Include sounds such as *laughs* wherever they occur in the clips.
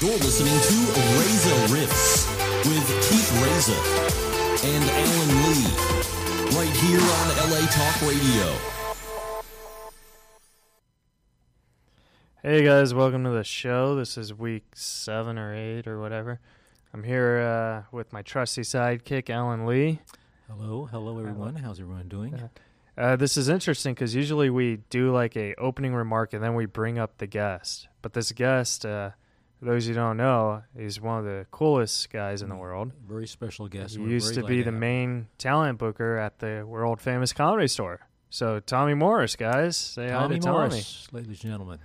You're listening to Reza Rifts with Keith Reza and Alan Lee, right here on LA Talk Radio. Hey guys, welcome to the show. This is week seven or eight or whatever. I'm here uh, with my trusty sidekick, Alan Lee. Hello, hello everyone. How's everyone doing? Uh, this is interesting because usually we do like a opening remark and then we bring up the guest. But this guest, uh, for those who don't know, is one of the coolest guys in the mm. world. Very special guest. He We're used to be the him. main talent booker at the world famous comedy store. So Tommy Morris, guys, say hi Tommy to Tommy. Morris, ladies and gentlemen.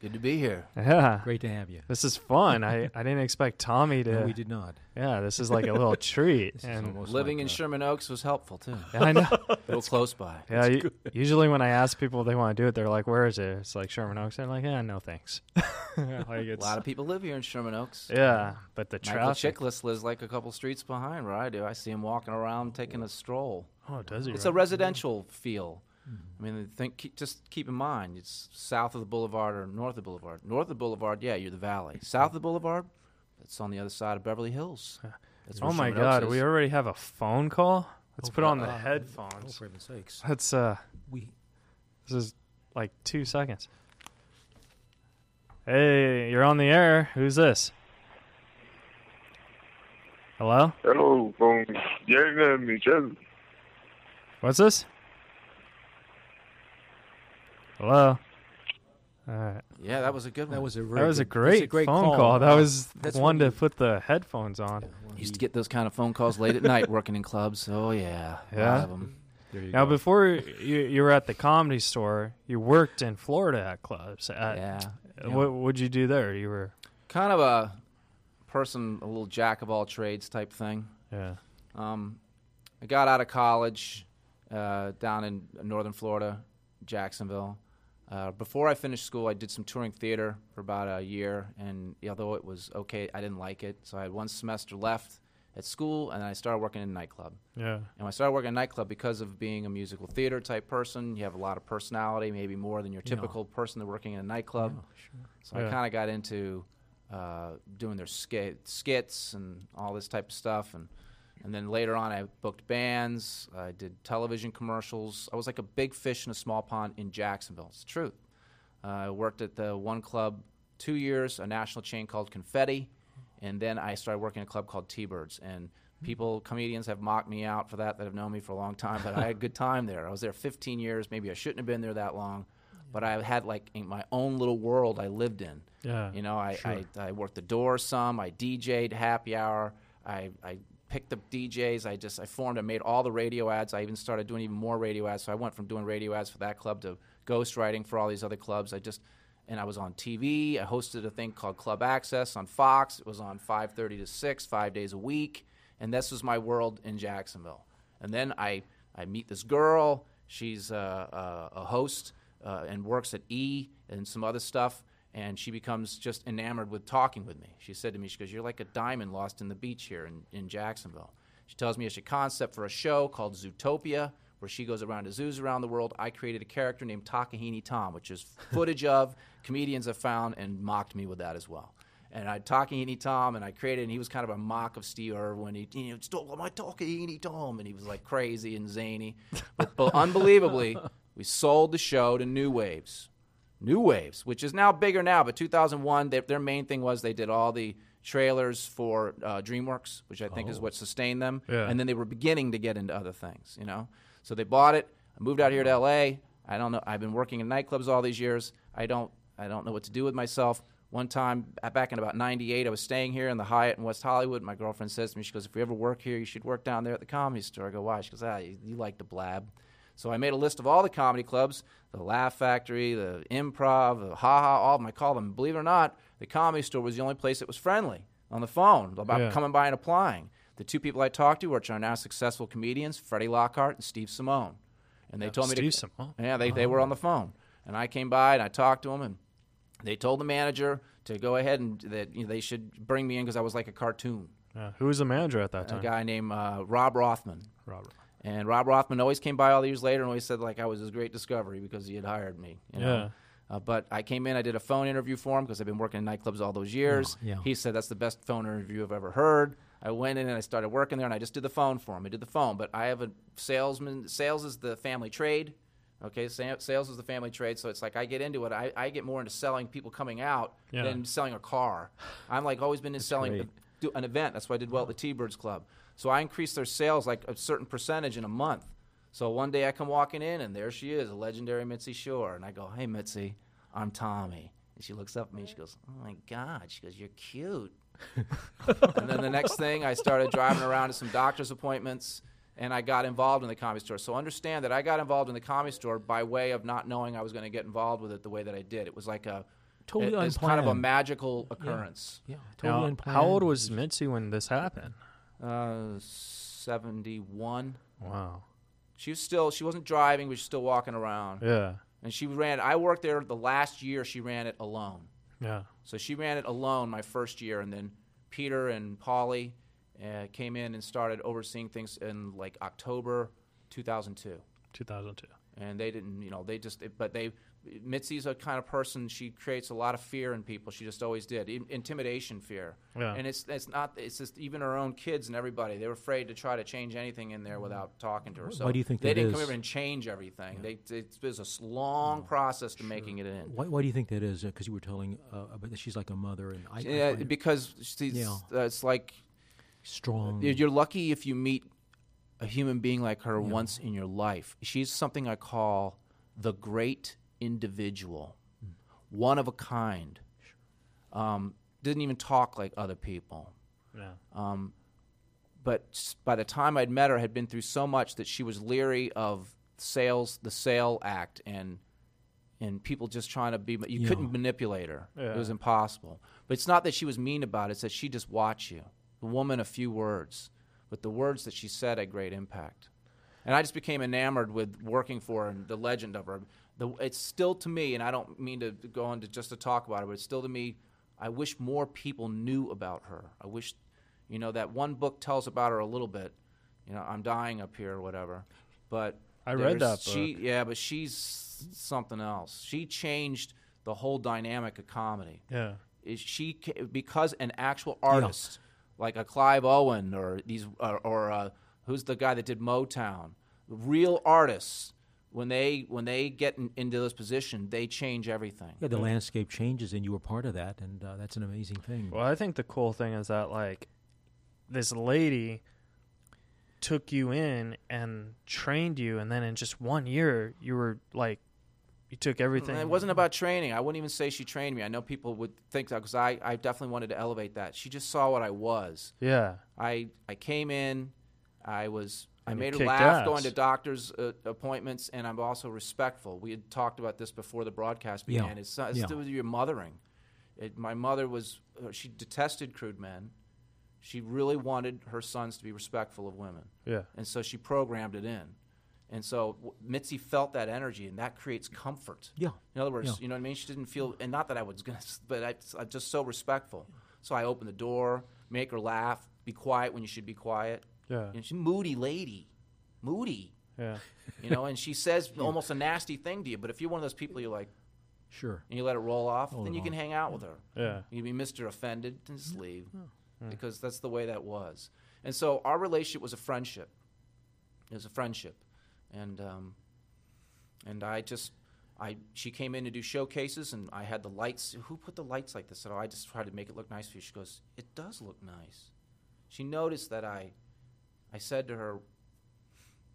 Good to be here. Yeah, Great to have you. this is fun. I, I didn't expect Tommy to. No, we did not. Yeah, this is like a little *laughs* treat. And Living like, in Sherman Oaks was helpful too. yeah, I know. *laughs* Real close by. Yeah, u- usually when I ask people if they want to do it, they're like, "Where is it?" It's like Sherman Oaks. They're like, "Yeah, no thanks." *laughs* like A lot of people live here in Sherman Oaks. yeah, but the Michael traffic. Chiklis lives like a couple streets behind where I do. I see him walking around taking a stroll. Oh, does he? It's really? a residential feel. I mean, think keep, just keep in mind it's south of the boulevard or north of the boulevard. North of the boulevard, yeah, you're the valley. *laughs* South of the boulevard, it's on the other side of Beverly Hills. That's Oh my God, we already have a phone call. Let's Oh, put on the uh, Oh, headphones. for heaven's sakes. Let's. uh We This is like two seconds. Hey, you're on the air. Who's this? Hello. Hello, from Gardner, New Jersey. What's this? Hello. All right. Yeah, that was a good one. that was a very That was a good- great, that's great phone call. call. That was that's one to put the headphones on. yeah, Used to get those kind of phone calls late at night working in clubs. Oh yeah, Yeah? lot of 'em. There you Now, go. before you, you were at the comedy store, you worked in Florida at clubs. At, Yeah. What would you do there? You were. kind of a person, a little jack of all trades type thing. Yeah. Um, I got out of college uh, down in northern Florida, Jacksonville. Uh, before I finished school, I did some touring theater for about a year, and although it was okay, I didn't like it. So I had one semester left at school, and then I started working in a nightclub. Yeah. And when I started working in a nightclub, because of being a musical theater type person, you have a lot of personality, maybe more than your Yeah. typical person that working in a nightclub. Yeah, sure. So Yeah. I kind of got into uh, doing their skit, skits and all this type of stuff, and and then later on I booked bands. I did television commercials. I was like a big fish in a small pond in Jacksonville. It's the truth. Uh, I worked at the one club two years, a national chain called Confetti, and then I started working at a club called T-Birds. And people, comedians, have mocked me out for that that have known me for a long time, but I had a good *laughs* time there. I was there 15 years. Maybe I shouldn't have been there that long, but I had like in my own little world I lived in. Yeah. You know, I, Sure. I, I worked the door some. I DJ'd happy hour. I, I picked up DJs. I just I formed. I made all the radio ads. I even started doing even more radio ads. So I went from doing radio ads for that club to ghostwriting for all these other clubs. I just and I was on TV. I hosted a thing called Club Access on Fox. It was on 5:30 to 6, five days a week, and this was my world in Jacksonville. And then I I meet this girl. She's uh, uh, a host uh, and works at E and some other stuff. And she becomes just enamored with talking with me. She said to me, she goes, You're like a diamond lost in the beach here in, in Jacksonville. She tells me it's a concept for a show called Zootopia, where she goes around to zoos around the world. I created a character named Takahini Tom, which is *laughs* footage of comedians have found and mocked me with that as well. And I Takahini Tom, and I created, and he was kind of a mock of Steve Irwin. He, you know, stole my Takahini Tom, and he was like crazy and zany. But, but *laughs* unbelievably, we sold the show to New Waves. New Waves, which is now bigger now, but 2001, their, their main thing was they did all the trailers for uh, DreamWorks, which I think is what sustained them. Yeah. And then they were beginning to get into other things, you know. So they bought it. I moved out here to LA. I don't know. I've been working in nightclubs all these years. I don't. I don't know what to do with myself. One time back in about '98, I was staying here in the Hyatt in West Hollywood. My girlfriend says to me, she goes, "If you ever work here, you should work down there at the comedy store." I go, "Why?" She goes, "Ah, you, you like to blab." So I made a list of all the comedy clubs, the Laugh Factory, the Improv, the Ha Ha, all of them. I call them. Believe it or not, the comedy store was the only place that was friendly on the phone about Yeah. coming by and applying. The two people I talked to, which are now successful comedians, Freddie Lockhart and Steve Simone. And they told me Steve to, Simone. Yeah, they, they were on the phone. And I came by and I talked to them, and they told the manager to go ahead and that you know, they should bring me in because I was like a cartoon. Yeah. Who was the manager at that time? A guy named uh, Rob Rothman. Robert. And Rob Rothman always came by all the years later and always said like I was his great discovery because he had hired me. You know? Uh, but I came in, I did a phone interview for him because I've been working in nightclubs all those years. yeah. He said that's the best phone interview I've ever heard. I went in and I started working there, and I just did the phone for him. I did the phone, but I have a salesman. Sales is the family trade. Okay, sales is the family trade, so it's like I get into it. I, I get more into selling people coming out Yeah. than selling a car. I'm like always been in selling do an event. That's why I did well at the T-Birds Club. So I increased their sales like a certain percentage in a month. So one day I come walking in, and there she is, a legendary Mitzi Shore. And I go, hey, Mitzi, I'm Tommy. And she looks up at me. and She goes, oh, my God. She goes, you're cute. *laughs* and then the next thing, I started driving around to some doctor's appointments, and I got involved in the comedy store. So understand that I got involved in the comedy store by way of not knowing I was going to get involved with it the way that I did. It was like a Totally it- it's kind of a magical occurrence. Yeah, totally Now, unplanned. how old was Mitzi when this happened? Uh, 71. Wow. She was still, she wasn't driving, but she was still walking around. Yeah. And she ran, I worked there the last year she ran it alone. Yeah. So she ran it alone my first year, and then Peter and Polly uh, came in and started overseeing things in like October 2002. 2002. And they didn't, you know, they just, but they, Mitzi's a kind of person, she creates a lot of fear in people. She just always did. In- intimidation fear. Yeah. And it's, it's not, it's just even her own kids and everybody, they were afraid to try to change anything in there without talking to her. So Why do you think they didn't come is? over and change everything. They, it was a long process to making it in. Why, why do you think that is? Because you were telling uh, about that she's like a mother, and I, I Yeah, find because she's, Yeah. uh, it's like strong. You're- You're lucky if you meet a human being like her once in your life. She's something I call the great individual, one of a kind. Um, didn't even talk like other people. Yeah. Um, but by the time I'd met her, had been through so much that she was leery of sales, the sale act, and and people just trying to be. You Yeah. couldn't manipulate her. It was impossible. But it's not that she was mean about it. It's that she just watched you. The woman, a few words, but the words that she said had great impact. And I just became enamored with working for her and the legend of her. The, it's still to me, and I don't mean to go into just to talk about it, but it's still to me. I wish more people knew about her. I wish, you know, that one book tells about her a little bit. You know, I'm dying up here or whatever. But I read that She, yeah, but she's something else. She changed the whole dynamic of comedy Yeah. is she because an actual artist like a Clive Owen or these or, or uh, who's the guy that did Motown, real artists when they when they get in, into this position, they change everything. yeah, the landscape changes, and you were part of that, and uh, that's an amazing thing. Well, I think the cool thing is that like this lady took you in and trained you, and then in just one year, you were like, you took everything. It wasn't about training. I wouldn't even say she trained me. I know people would think that because I, I definitely wanted to elevate that. She just saw what I was. Yeah. I I came in, I was I And made her laugh ass. going to doctors' uh, appointments, and I'm also respectful. We had talked about this before the broadcast Yeah. began. It's, it's Yeah. with your mothering. It, my mother was uh, she detested crude men. She really wanted her sons to be respectful of women, Yeah. and so she programmed it in. And so w- Mitzi felt that energy, and that creates comfort. Yeah. In other words, Yeah. you know what I mean? She didn't feel, and not that I was gonna, but I, I'm just so respectful. So I opened the door, make her laugh, be quiet when you should be quiet. Yeah. Know, she's a moody lady, moody. Yeah. You know, and she says *laughs* almost a nasty thing to you. But if you're one of those people, you're like, Sure. and you let it roll off, then you can hang out with her. Yeah. You'd be Mr. Offended and just leave. Because that's the way that was. And so our relationship was a friendship. It was a friendship. And um, and I just I she came in to do showcases and I had the lights who put the lights like this? Oh, I just tried to make it look nice for you. She goes, It does look nice. She noticed that I I said to her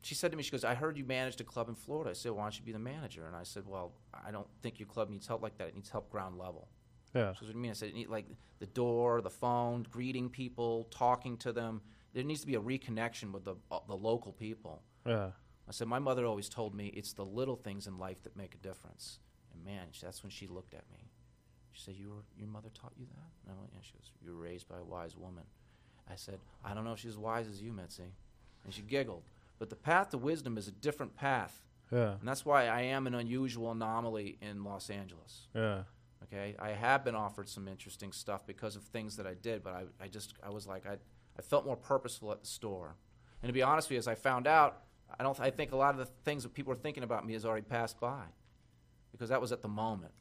she said to me, she goes, I heard you managed a club in Florida. I said, Why don't you be the manager? And I said, Well, I don't think your club needs help like that. It needs help ground level. Yeah. She goes, what do you mean? I said, it need, like the door, the phone, greeting people, talking to them. There needs to be a reconnection with the, uh, the local people. Yeah. I said, my mother always told me it's the little things in life that make a difference. And man, that's when she looked at me. She said, you were, your mother taught you that? And I went, yeah. She goes, you were raised by a wise woman. I said, I don't know if she's as wise as you, Mitzi. And she giggled. But the path to wisdom is a different path. Yeah. And that's why I am an unusual anomaly in Los Angeles. Yeah. Okay, I have been offered some interesting stuff because of things that I did, but I, I just I was like I, I felt more purposeful at the store. And to be honest with you, as I found out, I don't I think a lot of the things that people are thinking about me has already passed by, because that was at the moment.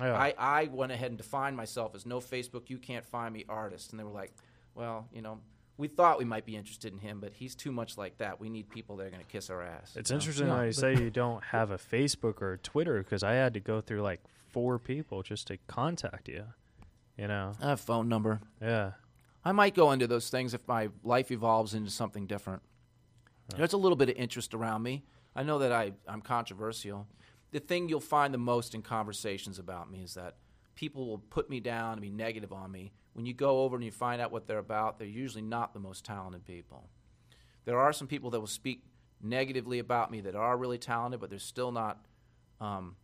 Yeah. I, I went ahead and defined myself as no Facebook, you can't find me artist. And they were like, well, you know, we thought we might be interested in him, but he's too much like that. We need people that are going to kiss our ass. It's you know? interesting Yeah, how you say you don't have a Facebook or a Twitter because I had to go through like four people just to contact you. You know? I have a phone number. Yeah. I might go into those things if my life evolves into something different. There's a little bit of interest around me. I know that I, I'm controversial. The thing you'll find the most in conversations about me is that people will put me down and be negative on me. When you go over and you find out what they're about, they're usually not the most talented people. There are some people that will speak negatively about me that are really talented, but they're still not, um,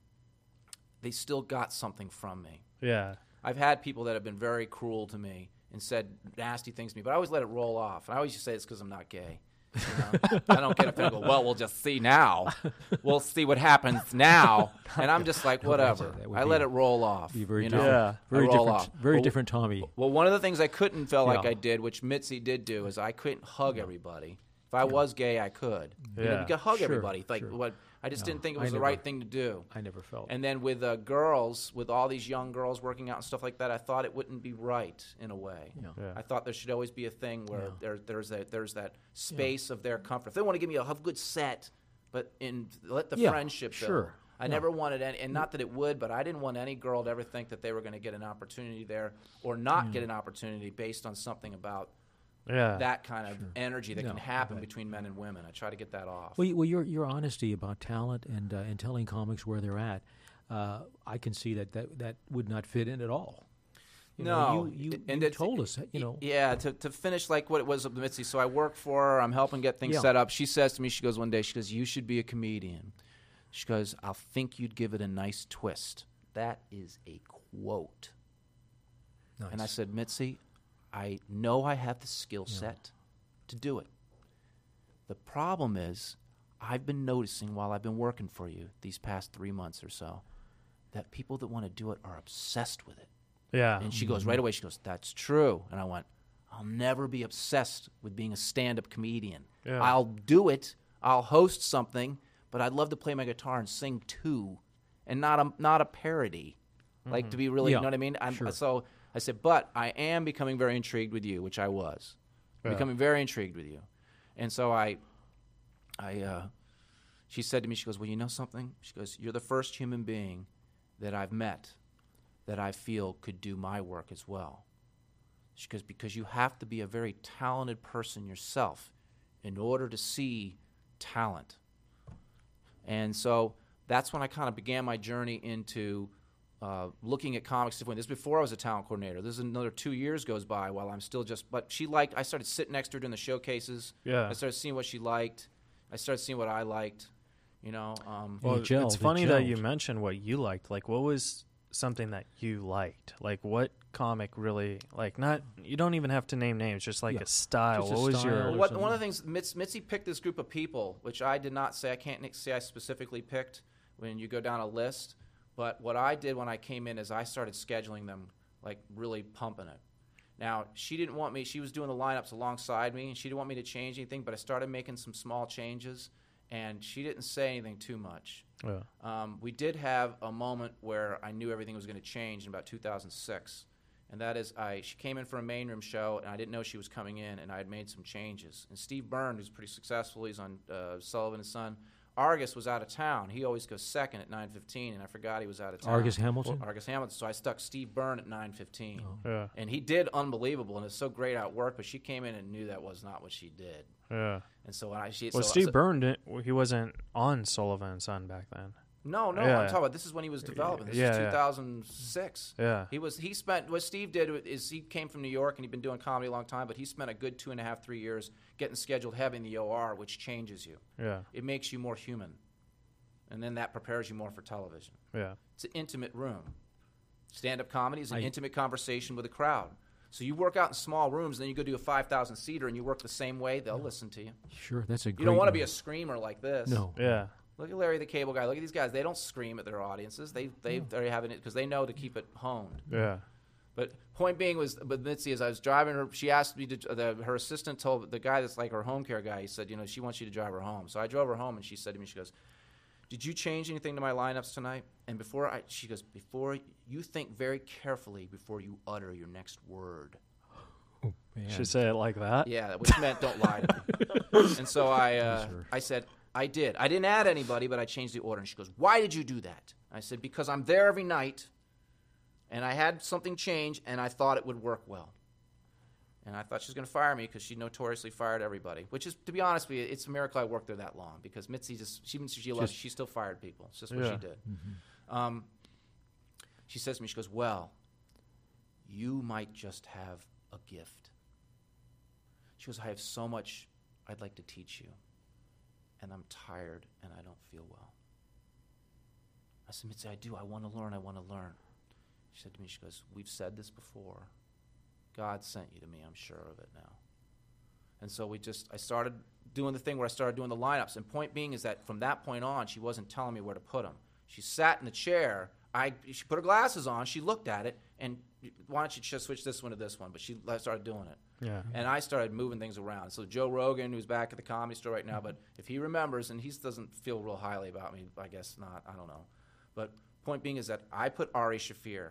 they still got something from me. Yeah. I've had people that have been very cruel to me and said nasty things to me, but I always let it roll off. And I always just say it's because I'm not gay. You know? I don't get up there and go, well, we'll just see now. We'll see what happens now. And I'm just like, *laughs* whatever. I let it roll off. Be very you know? different. Yeah. Very different. off. Very Well, different, Tommy. Well, one of the things I couldn't feel like I did, which Mitzi did do, is I couldn't hug everybody. If I was gay, I could. You, know, Yeah. you could hug Sure, everybody. Like sure. what? I just No, didn't think it I was the never- right thing to do. I never felt. And then with uh, girls, with all these young girls working out and stuff like that, I thought it wouldn't be right in a way. Yeah. Yeah. I thought there should always be a thing where Yeah. there, there's that there's that space of their comfort. If they want to give me a h- good set, but in let the Yeah, friendship build. sure. I Yeah. never wanted any, and not that it would, but I didn't want any girl to ever think that they were going to get an opportunity there or not get an opportunity based on something about Yeah. that kind of energy that No, can happen bet. between men and women. I try to get that off. Well, y- well, your your honesty about talent and uh, and telling comics where they're at, uh, I can see that, that that would not fit in at all. You no, know, you, you, and you it's- told us, you know. Yeah, to, to finish like what it was with Mitzi. So I work for her. I'm helping get things Yeah. set up. She says to me, she goes one day, she goes, "You should be a comedian." She goes, "I'll think you'd give it a nice twist." That is a quote. Nice. And I said, Mitzi, I know I have the skill set to do it. The problem is, I've been noticing while I've been working for you these past three months or so that people that want to do it are obsessed with it. yeah. And she goes mm-hmm. right away. She goes, "That's true." And I went, "I'll never be obsessed with being a stand-up comedian. Yeah. I'll do it. I'll host something, but I'd love to play my guitar and sing too, and not a not a parody, like to mm-hmm. be really. Yeah, You know what I mean? I'm, sure. So I said, "But I am becoming very intrigued with you, which I was, Yeah. becoming very intrigued with you." And so I, I, uh, she said to me, she goes, "Well, you know something?" She goes, "You're the first human being that I've met that I feel could do my work as well." She goes, "Because you have to be a very talented person yourself in order to see talent." And so that's when I kind of began my journey into uh, looking at comics differently. This is before I was a talent coordinator. This is another two years goes by while I'm still just. But she liked. I started sitting next to her during the showcases. Yeah. I started seeing what she liked. I started seeing what I liked. You know. Um, Well, Well, it gelled, it's it funny that you mentioned what you liked. Like, what was something that you liked? Like, what comic really like? Not you don't even have to name names. Just like Yeah. a style. Just a what was style your? what, one of the things Mitz, Mitzi picked this group of people, which I did not say. I can't say I specifically picked when you go down a list. But what I did when I came in is I started scheduling them, like really pumping it. Now she didn't want me. She was doing the lineups alongside me, and she didn't want me to change anything. But I started making some small changes, and she didn't say anything too much. Yeah. Um, we did have a moment where I knew everything was going to change in about 2006, and that is I she came in for a main room show, and I didn't know she was coming in, and I had made some changes. And Steve Byrne, who's pretty successful, he's on uh, Sullivan and Son. Argus was out of town. He always goes second at 9:15, and I forgot he was out of town. Argus Hamilton? Argus Hamilton. So I stuck Steve Byrne at 9:15, Yeah. and he did unbelievable, and it's so great at work. But she came in and knew that was not what she did, Yeah. and so when I she Well, so, Steve so- Byrne, didn't, he wasn't on Sullivan and Son back then. No, no, Yeah. I'm talking about this is when he was developing. This Yeah, is 2006. Yeah. He was he spent what Steve did is he came from New York and he'd been doing comedy a long time, but he spent a good two and a half, three years getting scheduled heavy in the OR, which changes you. Yeah. It makes you more human, and then that prepares you more for television. Yeah. It's an intimate room. Stand-up comedy is an I- intimate conversation with a crowd. So you work out in small rooms, and then you go do a 5,000 seater, and you work the same way. They'll listen to you. Sure, that's a. You don't want to be a screamer like this. No. Yeah. Look at Larry the Cable Guy. Look at these guys. They don't scream at their audiences. They they they're having it because they know to keep it honed. Yeah. But point being was, but Mitzi, as I was driving her, she asked me to. The, her assistant told the guy that's like her home care guy. He said, you know, she wants you to drive her home. So I drove her home, and she said to me, she goes, did you change anything to my lineups tonight? And before I, she goes, before you think very carefully before you utter your next word. Oh, man. Should say it like that. Yeah, which meant don't lie to me. *laughs* and so I, uh, I said, I did. I didn't add anybody, but I changed the order. And she goes, Why did you do that? I said, Because I'm there every night, and I had something change, and I thought it would work well. And I thought she was going to fire me because she notoriously fired everybody. Which is, to be honest with you, it's a miracle I worked there that long because Mitzi just, she, she, loves, she still fired people. It's just what Yeah. she did. Um, she says to me, she goes, Well, you might just have a gift. She goes, I have so much I'd like to teach you, and I'm tired and I don't feel well. I said, Mitzi, I do. I want to learn. I want to learn. She said to me, She goes, We've said this before. God sent you to me. I'm sure of it now. And so we just, I started doing the thing where I started doing the lineups. And point being is that from that point on, she wasn't telling me where to put them. She sat in the chair. I, she put her glasses on. She looked at it, and why don't you just switch this one to this one? But she started doing it. Yeah. And I started moving things around. So Joe Rogan, who's back at the comedy store right now, mm-hmm. but if he remembers, and he doesn't feel real highly about me, I guess not. I don't know. But point being is that I put Ari Shaffir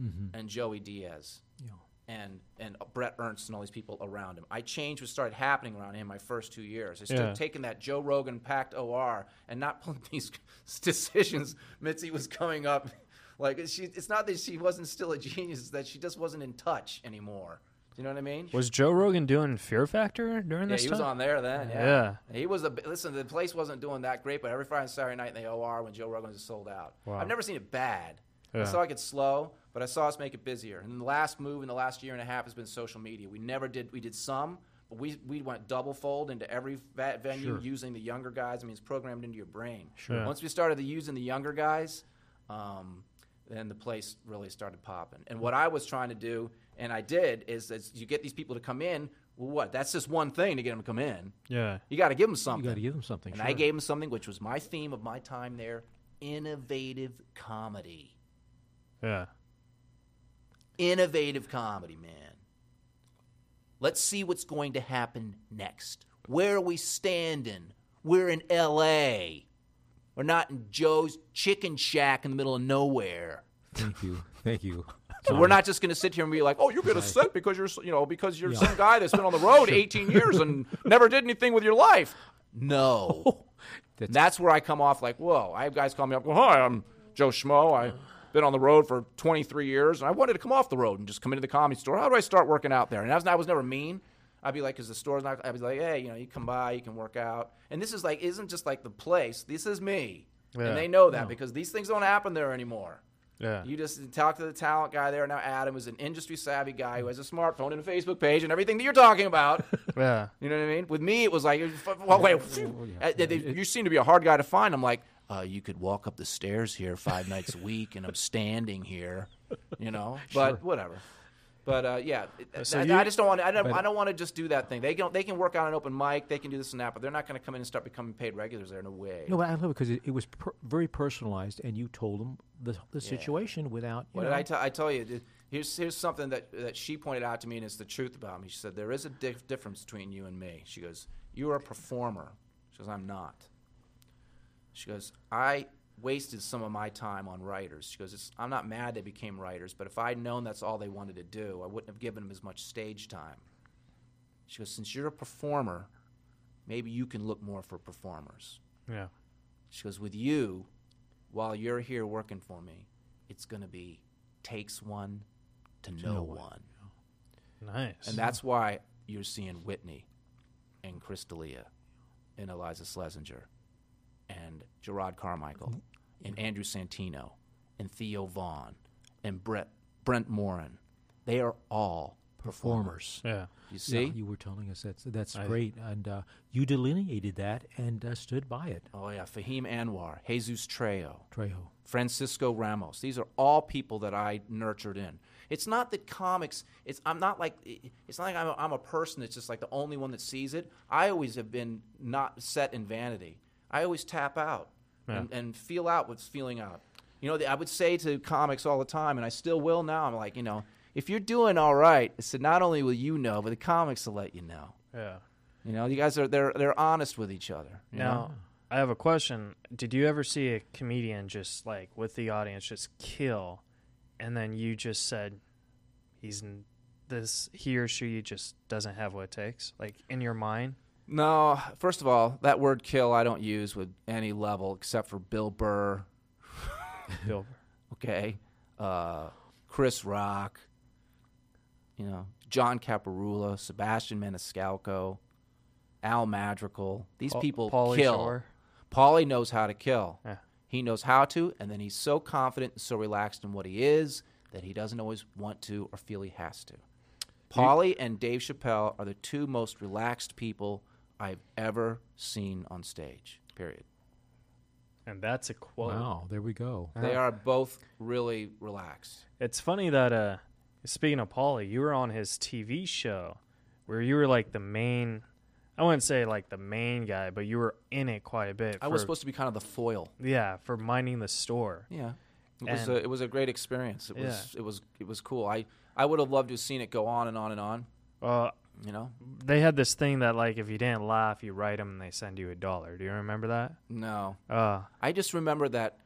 mm-hmm. and Joey Diaz Yeah. and and Bret Ernst and all these people around him. I changed what started happening around him my first two years. I started Yeah. taking that Joe Rogan packed OR and not pulling *laughs* these *laughs* decisions. Mitzi was coming up *laughs* like she. It's not that she wasn't still a genius; it's that she just wasn't in touch anymore. You know what I mean? Was Joe Rogan doing Fear Factor during yeah, this Yeah, he time? was on there then. Yeah. Yeah. He was a listen. The place wasn't doing that great, but every Friday and Saturday night in the OR when Joe Rogan was sold out. Wow. I've never seen it bad. I saw it get slow, but I saw us make it busier. And the last move in the last year and a half has been social media. We never did. We did some, but we we went double fold into every venue Sure. using the younger guys. I mean, it's programmed into your brain. Sure. Once we started using the younger guys, um, then the place really started popping. And what I was trying to do, and I did, is, is you get these people to come in. Well, what? That's just one thing to get them to come in. Yeah. You got to give them something. You got to give them something. and sure. I gave them something, which was my theme of my time there: innovative comedy. Yeah. Innovative comedy, man. Let's see what's going to happen next. Where are we standing? We're in L.A. We're not in Joe's Chicken Shack in the middle of nowhere. Thank you. Thank you. So we're not just going to sit here and be like, "Oh, you're going to sit because you're, you know, because you're Yeah. some guy that's been on the road *laughs* 18 years and never did anything with your life." No, oh. That's- that's where I come off like, "Whoa!" I have guys call me up, go, "Hi, I'm Joe Schmo. I've been on the road for 23 years, and I wanted to come off the road and just come into the comedy store. How do I start working out there?" And I was, I was never mean. I'd be like, "Cause the store's not." I'd be like, "Hey, you know, you come by, you can work out." And this is like, isn't just like the place. This is me, Yeah. and they know that because these things don't happen there anymore. Yeah. You just talk to the talent guy there. Now Adam is an industry savvy guy who has a smartphone and a Facebook page and everything that you're talking about. *laughs* yeah. You know what I mean? With me, it was like, well, wait, phew. Uh, they- they- you seem to be a hard guy to find. I'm like, uh, you could walk up the stairs here five nights a week, and I'm standing here. You know, *laughs* but whatever. But uh, yeah, So I, you- I just don't want. I don't. I don't want to just do that thing. They can. They can work on an open mic. They can do this and that, but they're not going to come in and start becoming paid regulars there. In no way. No, but I love it because it, it was per, very personalized, and you told them the, the situation without. You What know, did I tell? You, here's here's something that that she pointed out to me, and it's the truth about me. She said there is a dif- difference between you and me. She goes, you are a performer. She goes, I'm not. She goes, I wasted some of my time on writers. She goes, it's, I'm not mad they became writers, but if I'd known that's all they wanted to do, I wouldn't have given them as much stage time. She goes, since you're a performer, maybe you can look more for performers. Yeah. She goes, with you, while you're here working for me, it's going to be takes one to, know, know one. one. Nice. And that's why you're seeing Whitney and Chris D'Elia and Iliza Shlesinger and Jerrod Carmichael and Andrew Santino and Theo Von and Brett, Brent Morin. They are all performers. yeah. You Yeah, see? you were telling us that's that's I- great, and uh, you delineated that and uh, stood by it. Oh, yeah. Fahim Anwar, Jesus Trejo. Trejo. Francisco Ramos. These are all people that I nurtured in. It's not that comics. It's I'm not like it's not like I'm a, I'm a person that's just like the only one that sees it. I always have been not set in vanity. I always tap out and, and feel out what's feeling out. You know, I would say to comics all the time, and I still will now. I'm like, you know, if you're doing all right, said not only will you know, but the comics will let you know. Yeah. You know, you guys are they're they're honest with each other. you know? I have a question. Did you ever see a comedian just like with the audience just kill, and then you just said, "He's n- this he or she just doesn't have what it takes." Like in your mind. No, first of all, that word "kill" I don't use with any level except for Bill Burr. *laughs* Bill- Okay, uh, Chris Rock. You know, John Caparulo, Sebastian Maniscalco, Al Madrigal. These Pa- people Pauly kill. Shore. Pauly knows how to kill. Yeah. He knows how to, and then he's so confident and so relaxed in what he is that he doesn't always want to or feel he has to. Pauly and Dave Chappelle are the two most relaxed people I've ever seen on stage. Period. And that's a quote. Wow, there we go. They are both really relaxed. It's funny that uh speaking of Pauly, you were on his TV show where you were like the main I wouldn't say like the main guy, but you were in it quite a bit. I was supposed to be kind of the foil. Yeah, for minding the store. Yeah, it was a, it was a great experience. It was Yeah. it was it was cool. I I would have loved to have seen it go on and on and on. Uh You know, they had this thing that like if you didn't laugh, you write them and they send you a dollar. Do you remember that? no, Uh I just remember that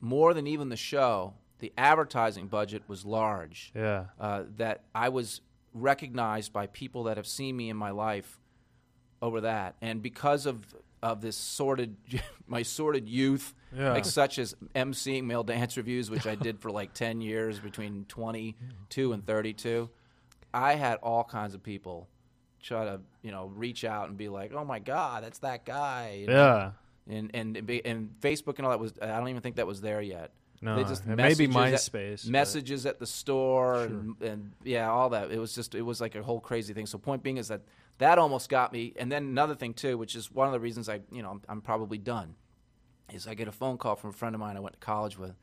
more than even the show, the advertising budget was large. yeah. Uh, that I was recognized by people that have seen me in my life over that, and because of of this sordid, *laughs* my sordid youth, Yeah. like such as emceeing male dance reviews, which I did for like ten years between twenty two and thirty two. I had all kinds of people try to you know reach out and be like, "Oh my God, that's that guy." you know? Yeah. and and and be- and Facebook and all that was I don't even think that was there yet. No, They just it may be messages at- MySpace, messages at the store, and, and yeah, all that. It was just it was like a whole crazy thing. So point being is that that almost got me. And then another thing too, which is one of the reasons I you know I'm, I'm probably done, is I get a phone call from a friend of mine I went to college with,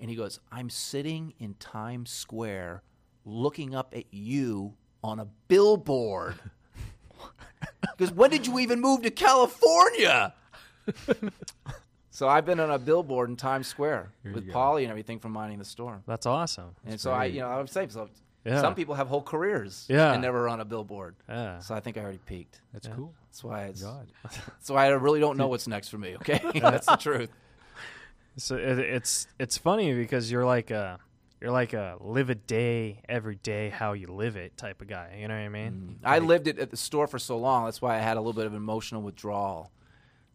and he goes, "I'm sitting in Times Square, looking up at you on a billboard." *laughs* Because when did you even move to California? so I've been on a billboard in Times Square with Pauly and everything from minding the store. That's awesome. And so I, you know, I would say so. Yeah. Some people have whole careers Yeah. and never on a billboard. Yeah. So I think I already peaked. That's cool. That's why it's. God. *laughs* That's why I really don't know *laughs* what's next for me. Okay, that's the truth. So it, it's it's funny because you're like a you're like a live a day every day how you live it type of guy. You know what I mean? Mm. I lived it at the store for so long. That's why I had a little bit of emotional withdrawal.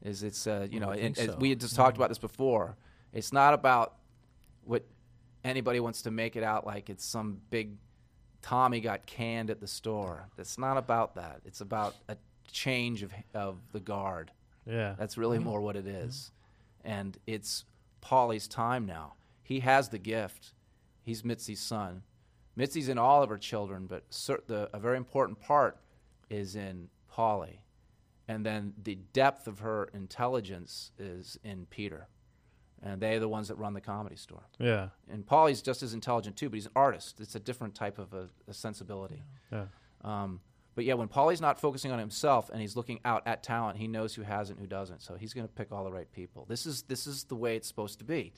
Is it's uh, you know, I and, think as so. we had just talked about this before. It's not about what anybody wants to make it out like. It's some big Tommy got canned at the store. It's not about that. It's about a change of of the guard. Yeah. That's really mm-hmm. more what it mm-hmm. is. And it's Pauly's time now. He has the gift. He's Mitzi's son. Mitzi's in all of her children, but cer- the, a very important part is in Pauly. And then the depth of her intelligence is in Peter. And they're the ones that run the comedy store. yeah. And Pauly's just as intelligent too, but he's an artist. It's a different type of a, a sensibility. Yeah. Um, but yeah, when Pauly's not focusing on himself and he's looking out at talent, he knows who has it and who doesn't. So he's going to pick all the right people. This is this is the way it's supposed to be.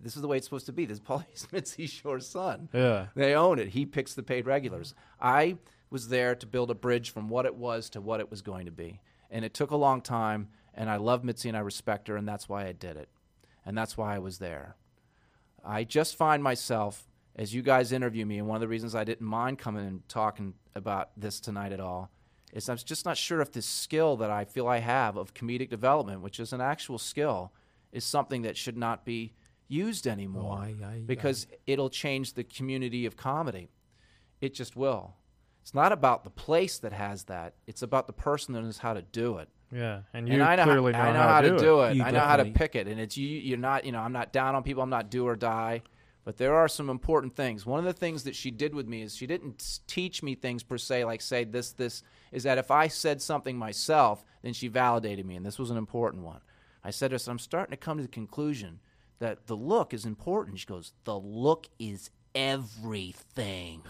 This is the way it's supposed to be. This is Pauly's *laughs* Mitzi Shore's son. Yeah. They own it. He picks the paid regulars. I was there to build a bridge from what it was to what it was going to be. And it took a long time, and I love Mitzi and I respect her, and that's why I did it. And that's why I was there. I just find myself, as you guys interview me, and one of the reasons I didn't mind coming and talking about this tonight at all, is I'm just not sure if this skill that I feel I have of comedic development, which is an actual skill, is something that should not be used anymore. I- because it'll change the community of comedy. It just will. It's not about the place that has that. It's about the person that knows how to do it. Yeah. And you And I know, clearly know, I know how, to do it. You I know how to pick it. And it's you. You're not. You know, I'm not down on people. I'm not do or die. But there are some important things. One of the things that she did with me is she didn't teach me things per se, like say this, this. Is that if I said something myself, then she validated me, and this was an important one. I said to her, so I'm starting to come to the conclusion that the look is important. She goes, the look is everything.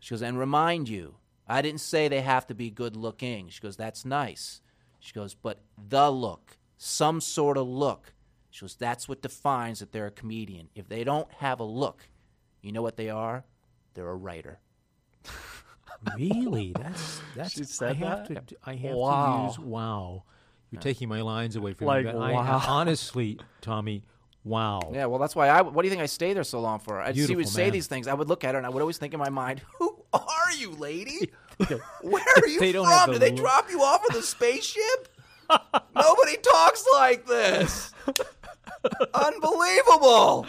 She goes, and remind you, I didn't say they have to be good looking. She goes, that's nice. She goes, but the look, some sort of look. She goes, that's what defines that they're a comedian. If they don't have a look, you know what they are? They're a writer. really? That's that's. She said I have that? to. I have Wow. to use wow. You're taking my lines away from Like, me. but I- wow. *laughs* honestly, Tommy, wow. Yeah, well, that's why I. What do you think I stay there so long for? I she Beautiful would say man. these things. I would look at her and I would always think in my mind, *laughs* "Who are you, lady? *laughs* Where are you They don't from? the Did they drop you off of the spaceship? Nobody talks like this. Unbelievable."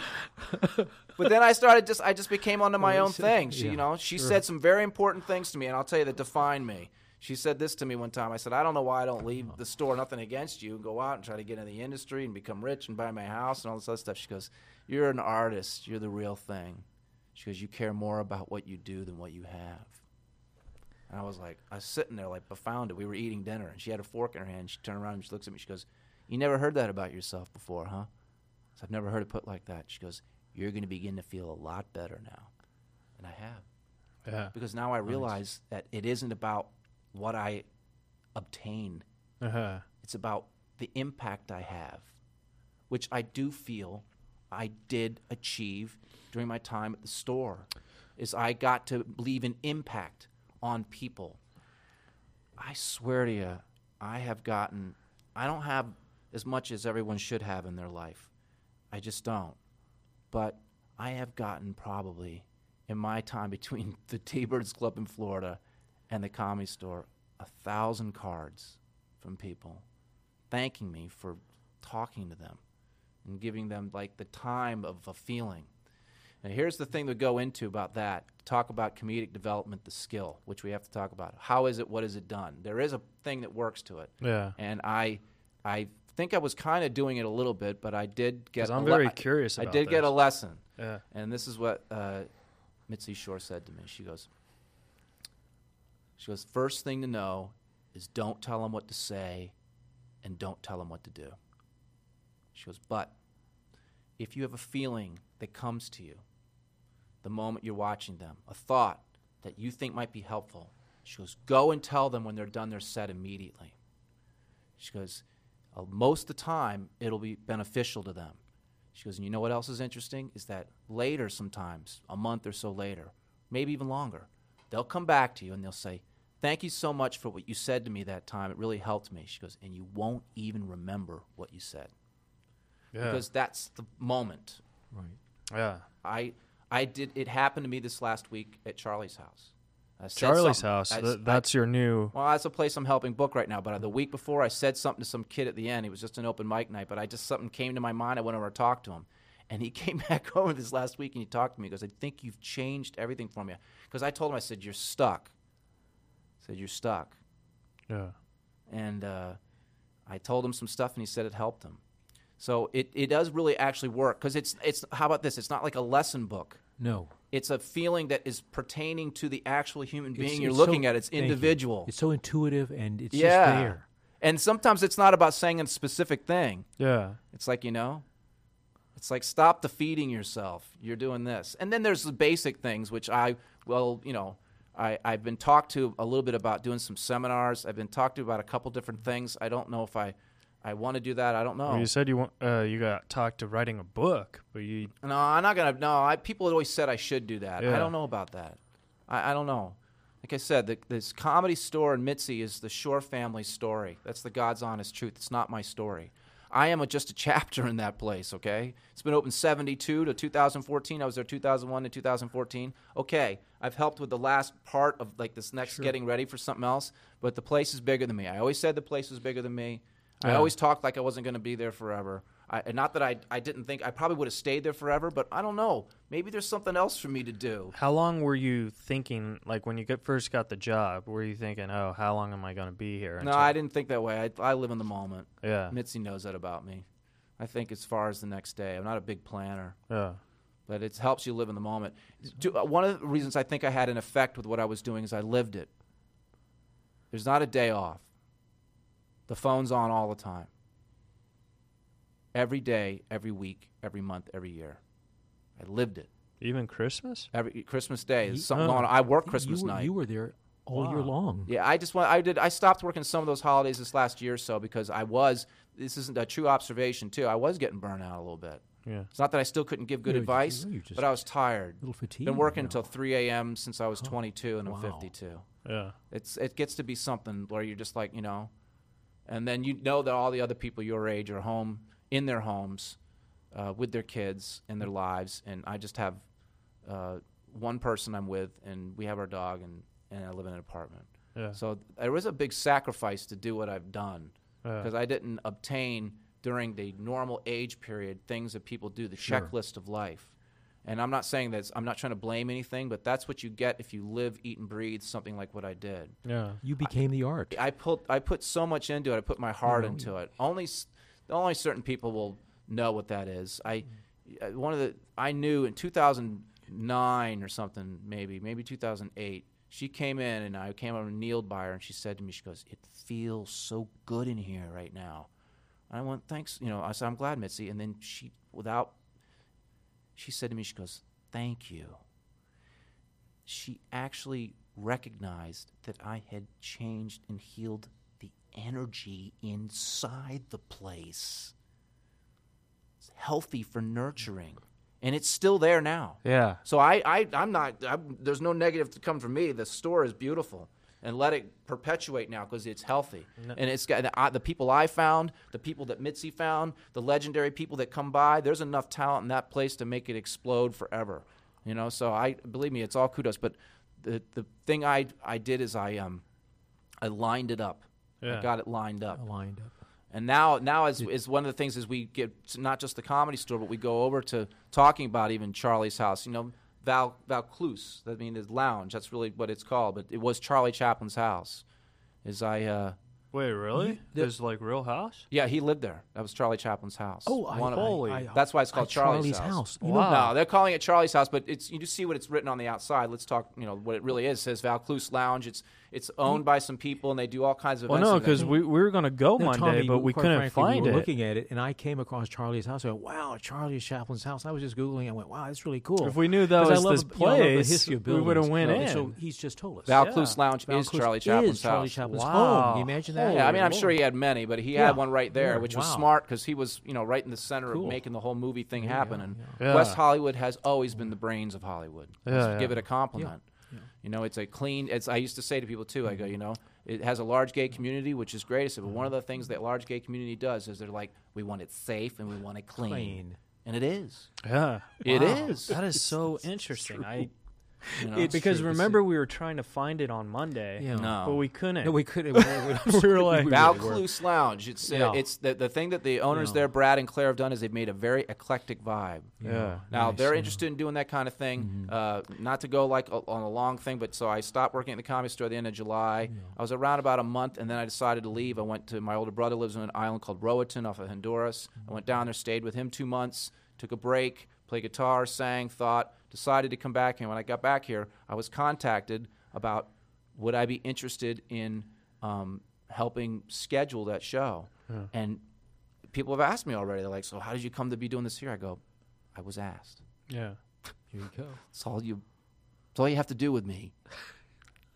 But then I started just I just became onto my own uh, thing. She, yeah, you know, she sure. said some very important things to me, and I'll tell you that defined me. She said this to me one time. I said, "I don't know why I don't leave oh. the store. Nothing against you. Go out and try to get in the industry and become rich and buy my house and all this other stuff." She goes, "You're an artist. You're the real thing." She goes, "You care more about what you do than what you have." And I was like, I was sitting there like befounded. We were eating dinner, and she had a fork in her hand. She turned around and she looks at me. She goes, "You never heard that about yourself before, huh?" I said, "I've never heard it put like that." She goes, "You're going to begin to feel a lot better now," and I have Yeah. because now I realize that it isn't about what I obtain. Uh-huh. It's about the impact I have, which I do feel I did achieve during my time at the store. Is I got to leave an impact on people. I swear to you, I have gotten. I don't have as much as everyone should have in their life. I just don't. But I have gotten probably in my time between *laughs* the T-Birds Club in Florida and the Comedy Store a thousand cards from people thanking me for talking to them and giving them like the time of a feeling. And here's the thing to go into about that. Talk about comedic development, the skill, which we have to talk about. How is it? What is it done? There is a thing that works to it. Yeah. And I, I think I was kind of doing it a little bit, but I did get. I'm a le- very I- curious I did get a lesson, Yeah. and this is what uh, Mitzi Shore said to me. She goes, she goes, first thing to know is don't tell them what to say, and don't tell them what to do. She goes, but if you have a feeling that comes to you the moment you're watching them, a thought that you think might be helpful, she goes, go and tell them when they're done their set immediately. She goes, uh, most of the time it'll be beneficial to them. She goes, and you know what else is interesting? Is that later, sometimes, a month or so later, maybe even longer, they'll come back to you and they'll say, Thank you so much for what you said to me that time. It really helped me. She goes, and you won't even remember what you said. Yeah. Because that's the moment. Right. yeah. I I did it happened to me this last week at Charlie's house. I said Charlie's house. I- th- I- that's your new. well, that's a place I'm helping book right now. But the week before, I said something to some kid at the end. It was just an open mic night, but I just something came to my mind. I went over to talk to him, and he *laughs* came back over this last week and he talked to me. He goes, "I think you've changed everything for me." Because I told him, I said, "You're stuck." I said, "You're stuck," Yeah. and uh, I told him some stuff, and he said it helped him. So it, it does really actually work because it's it's how about this? It's not like a lesson book. No. It's a feeling that is pertaining to the actual human being It's- you're it's looking so- at. It's individual. It's so intuitive and it's yeah. just there. And sometimes it's not about saying a specific thing. Yeah. It's like, you know, it's like stop defeating yourself. You're doing this. And then there's the basic things, which I, well, you know, I, I've been talked to a little bit about doing some seminars. I've been talked to about a couple different things. I don't know if I, I want to do that. I don't know. Well, you said you want. Uh, you got talked to writing a book, but you. No, I'm not gonna. No, I, people had always said I should do that. I don't know about that. I, I don't know. Like I said, the, this comedy store in Mitzi is the Shore family story. That's the God's honest truth. It's not my story. I am a, just a *laughs* chapter in that place. Okay, it's been open 72 to 2014. I was there 2001 to 2014. Okay, I've helped with the last part of like this next getting ready for something else. But the place is bigger than me. I always said the place was bigger than me. I always talked like I wasn't going to be there forever. I, and not that I, I didn't think I probably would have stayed there forever, but I don't know. Maybe there's something else for me to do. How long were you thinking? Like when you get, first got the job, were you thinking, "Oh, how long am I going to be here?" No, I didn't think that way. I, I live in the moment. Yeah. Mitzi knows that about me. I think as far as the next day, I'm not a big planner, Yeah. but it helps you live in the moment. Do- uh, One of the reasons I think I had an effect with what I was doing is I lived it. There's not a day off. The phone's on all the time. Every day, every week, every month, every year. I lived it. Even Christmas? Every Christmas Day, You- there's something oh. going on. I work You Christmas were, night. You were there all year long. Yeah, I just want. I did. I stopped working some of those holidays this last year or so because I was. This isn't a true observation too. I was getting burned out a little bit. Yeah. It's not that I still couldn't give good You know, advice, you know, you just- but I was tired. little fatigue. Been working you know. until 3 a.m. since I was 22, and I'm 52. Yeah. It's it gets to be something where you're just like you know, and then you know that all the other people your age are home in their homes uh, with their kids and their lives, and I just have uh, one person I'm with, and we have our dog, and, and I live in an apartment. Yeah. So there was a big sacrifice to do what I've done Yeah. because I didn't obtain during the normal age period things that people do, the Sure. checklist of life. And I'm not saying that I'm not trying to blame anything, but that's what you get if you live, eat, and breathe something like what I did. Yeah. You became the art. I put I put so much into it. I put my heart know, into it. Only s- only certain people will know what that is. I uh, one of the I knew in 2009 or something maybe maybe 2008. She came in and I came over and kneeled by her and she said to me she goes it feels so good in here right now. I went thanks you know I said I'm glad Mitzi and then she without she said to me she goes thank you she actually recognized that I had changed and healed energy inside the place. It's healthy for nurturing. And it's still there now. Yeah. So I, I I'm not. I'm, there's no negative to come from me. The store is beautiful, and let it perpetuate now because it's healthy. And it's got the, uh, the people I found, the people that Mitzi found, the legendary people that come by. There's enough talent in that place to make it explode forever. You know. So I believe me, it's all kudos. But the the thing I I did is I um I lined it up. Yeah. I got it lined up. Aligned up. And now, now is, is one of the things is we get to not just the comedy store, but we go over to talking about even Charlie's house. You know, Val Valcluse. I mean, his lounge. That's really what it's called. But it was Charlie Chaplin's house. Is I uh, Wait, really? There's like real house? yeah, he lived there. That was Charlie Chaplin's house. Oh, I, of- holy. I, I, That's why it's called I- Charlie's, house. You Wow. No, they're calling it Charlie's house, but it's you just see what it's written on the outside. Let's talk. You know what it really is. It says Valcluse Lounge. It's it's owned by some people, and they do all kinds of Well, events. no, because we, we were going to go No, Monday, Tommy, but we couldn't frankly, find we were it. looking at it, and I came across Charlie's house. I went, "Wow, Charlie Chaplin's house." I was just googling. I went, "Wow, that's really cool." If we knew that 'Cause I was love this the- you know, I love the place, history of we would've buildings. went So- in. So he's just told us. Valcluse Yeah. Lounge is Charlie Chaplin's is Charlie house. Chaplin's Wow. home. Can you imagine that? Yeah, I mean, I'm sure he had many, but he Yeah. had one right there, Yeah, which was wow. smart because he was, you know, right in the center Cool. of making the whole movie thing happen. and. West Hollywood has always been the brains of Hollywood. Let's give it a compliment. You know, it's a clean. It's I used to say to people too. I go, mm-hmm. you know, it has a large gay community, which is great. I said, but one of the things that large gay community does is they're like, we want it safe and we want it clean, Clean. and it is. Yeah. It Wow. is. That is so interesting. I You know? Because true. Remember we were trying to find it on Monday, Yeah. No. but we couldn't. No, we couldn't. *laughs* We, we, *laughs* We were like- we really. Valcluse Lounge. It's uh, Yeah. it's the the thing that the owners Yeah. there, Brad and Claire, have done is they've made a very eclectic vibe. yeah. Now Nice, they're yeah. interested in doing that kind of thing. Mm-hmm. Uh, not to go like a, on a long thing, but so I stopped working at the comedy store at the end of July. I was around about a month, and then I decided to leave. I went to my older brother lives on an island called Roatan off of Honduras. I went down there, stayed with him two months, took a break, played guitar, sang, thought, decided to come back. And when I got back here, I was contacted about would I be interested in um, helping schedule that show, and people have asked me already. They're like, "So how did you come to be doing this here?" I go, "I was asked." Yeah. *laughs* Here you go. That's all you. That's all you have to do with me. *laughs*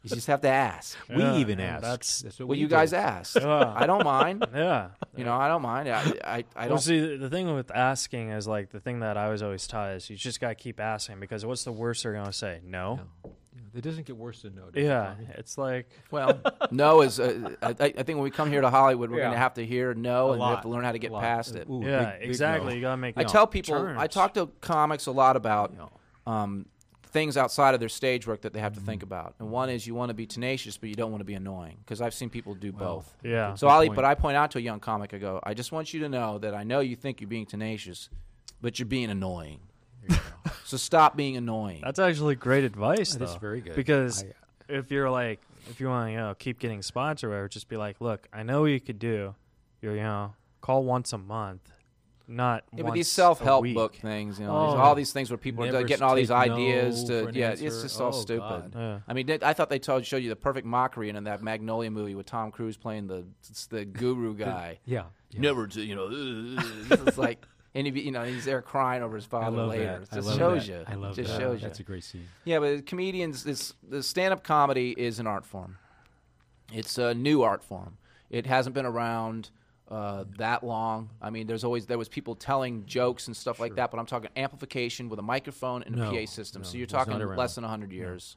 You just have to ask. *laughs* We even and asked. that's- That's what Well, we you did. guys asked. *laughs* Yeah. I don't mind. *laughs* Yeah. You know, I don't mind. I, I, I don't. see, the thing with asking is like the thing that I was always taught is you just got to keep asking because what's the worst they're going to say? No. Yeah. It doesn't get worse than no. does it, Yeah. Tommy? It's like, Well, no is. Uh, I, I think when we come here to Hollywood, we're Yeah. going to have to hear no, A and we have to learn how to get past it. Ooh, yeah, big- big exactly. no. You got to make I tell people. I talk to comics a lot about No. um, things outside of their stage work that they have to think mm-hmm. about. And one is you want to be tenacious, but you don't want to be annoying. Because I've seen people do Well, both. Yeah. So Good I'll, point. but I point out to a young comic, I go, I just want you to know that I know you think you're being tenacious, but you're being annoying. *laughs* so stop being annoying. That's actually great advice. That is very good. Because I- uh, if you're like, if you want to, you know, keep getting spots or whatever, just be like, look, I know what you could do. You're, you know, call once a month, not yeah, but these self-help book things, you know, Oh. all these things where people are getting all these take no ideas to, yeah, it's answer. just all Oh, stupid. Yeah. I mean, I thought they told showed you the perfect mockery in that Magnolia movie with Tom Cruise playing the the guru guy. Yeah. yeah. Never, to, you know, *laughs* it's like, and he, you know, he's there crying over his father later. that. It just shows that. you. I love it just that. shows you. That's a great scene. Yeah, but comedians, this the stand-up comedy is an art form. It's a new art form. It hasn't been around uh, that long. I mean, there's always there was people telling jokes and stuff like that, but I'm talking amplification with a microphone and a PA system. no, so you're talking less than 100 years.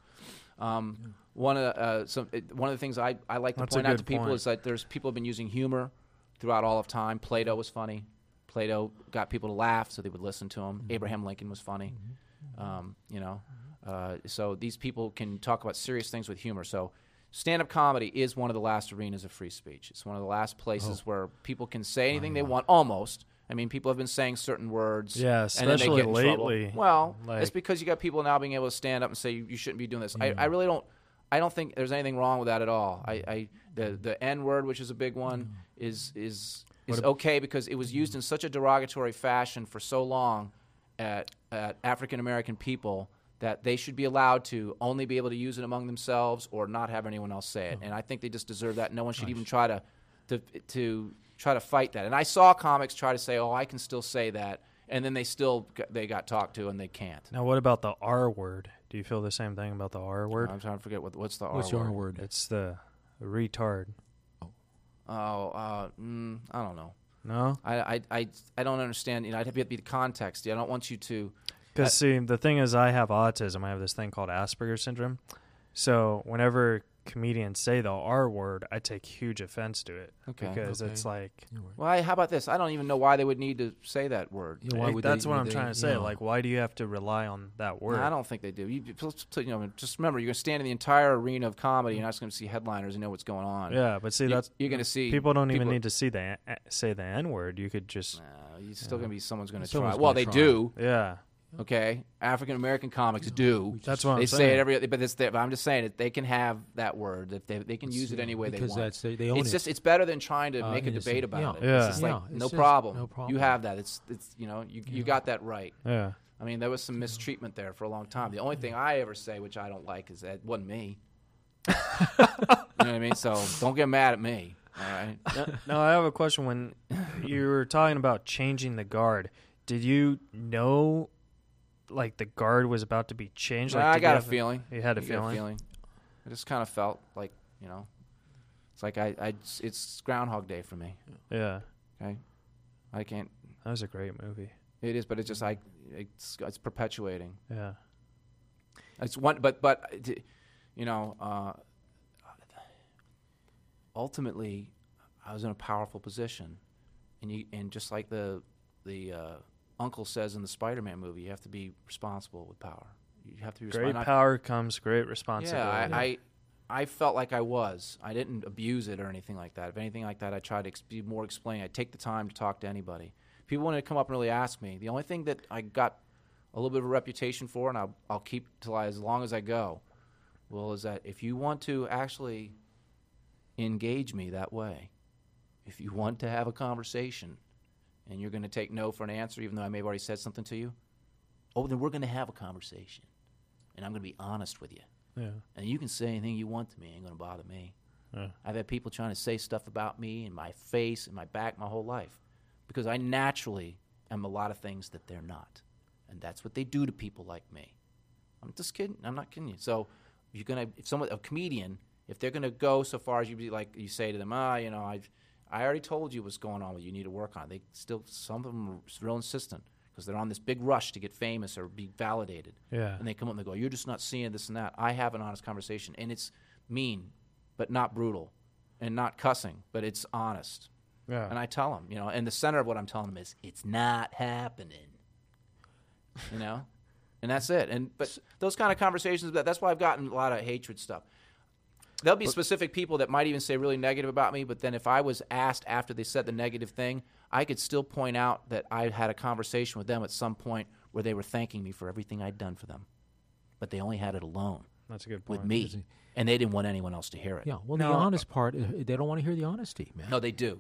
Um, one of the, uh, some it, one of the things I, I like to That's a point out to people point. is that there's people have been using humor throughout all of time. Plato was funny. Plato got people to laugh, so they would listen to him. Abraham Lincoln was funny. Um, you know, uh, so these people can talk about serious things with humor. So stand-up comedy is one of the last arenas of free speech. It's one of the last places where people can say anything they want, almost. I mean, people have been saying certain words. Yeah, and then they especially get in trouble. lately, Well, it's because you got people now being able to stand up and say you, you shouldn't be doing this. I, Mm. I really don't. I don't think there's anything wrong with that at all. I, I the the N word, which is a big one, Mm. is is is okay because it was used in such a derogatory fashion for so long at at African American people that they should be allowed to only be able to use it among themselves or not have anyone else say it. And I think they just deserve that. No one should even try to to to try to fight that. And I saw comics try to say, "Oh, I can still say that." And then they still they got talked to and they can't. Now, what about the R word? Do you feel the same thing about the R word? I'm trying to forget what what's the What's R your word? word? It's the retard. Oh, uh, mm, I don't know. No, I, I, I, I don't understand. You know, I'd have to be the context. I don't want you to. Because see, the thing is, I have autism. I have this thing called Asperger's syndrome. So whenever comedians say the R word, I take huge offense to it Okay. because Okay. it's like Well, I, how about this? I don't even know why they would need to say that word. Yeah, why would that's they- what would I'm they- trying to say. yeah. Like, why do you have to rely on that word? I don't think they do. You, you know, just remember, you're going to stand in the entire arena of comedy. You're not just going to see headliners and know what's going on. Yeah, but see, You- that's you're going to see people don't even need to see the say the N word. You could just Uh, you're still going to be someone's going to Someone's try. Well, gonna they try. do. yeah. Okay, African American comics do. That's what I'm they saying. say it every. But, it's, but I'm just saying it. They can have that word. If they, they can use it any way they want. that's they, they own it's it. just it's better than trying to Uh, make a debate about Yeah. it. Yeah. It's just like it's no problem. no problem. You have that. It's it's you know you you got that right. Yeah. I mean there was some mistreatment there for a long time. The only thing I ever say which I don't like is that it wasn't me. *laughs* you know what I mean? So don't get mad at me. All right. *laughs* now I have a question. When you were talking about changing the guard, did you know, like the guard was about to be changed? Like, I got a have feeling. You had a got feeling. I just kind of felt like you know, it's like I, I it's Groundhog Day for me. Yeah, Okay, I can't. that was a great movie. It is, but it's just like it's it's perpetuating. Yeah. It's one, but but you know, uh, ultimately, I was in a powerful position, and you and just like the the uh, uncle says in the Spider-Man movie, you have to be responsible with power. You have to be Great responsible. power comes great responsibility. Yeah, I, I I felt like I was. I didn't abuse it or anything like that. If anything like that, I tried to ex- be more explaining. I take the time to talk to anybody. People wanted to come up and really ask me. The only thing that I got a little bit of a reputation for, and I'll, I'll keep till I, as long as I go, well, is that if you want to actually engage me that way, if you want to have a conversation, and you're going to take no for an answer, even though I may have already said something to you, oh, then we're going to have a conversation, and I'm going to be honest with you yeah. and you can say anything you want to me. It ain't gonna bother me. Yeah. I've had people trying to say stuff about me and my face and my back my whole life because I naturally am a lot of things that they're not, and that's what they do to people like me. I'm just kidding. I'm not kidding you. So you're gonna if someone a comedian if they're gonna go so far as you be like you say to them ah you know I I already told you what's going on with you. You need to work on. it. They still some of them are real insistent because they're on this big rush to get famous or be validated Yeah. and they come up and they go, "You're just not seeing this and that." I have an honest conversation, and it's mean, but not brutal, and not cussing, but it's honest. Yeah. And I tell them, you know, and the center of what I'm telling them is, "It's not happening," you know, and that's it. And but those kind of conversations, that that's why I've gotten a lot of hatred stuff. There'll be specific people that might even say really negative about me, but then if I was asked after they said the negative thing, I could still point out that I had a conversation with them at some point where they were thanking me for everything I'd done for them. But they only had it alone That's a good point. with me, and they didn't want anyone else to hear it. yeah. Well, No, the honest part, they don't want to hear the honesty, man. No, they do.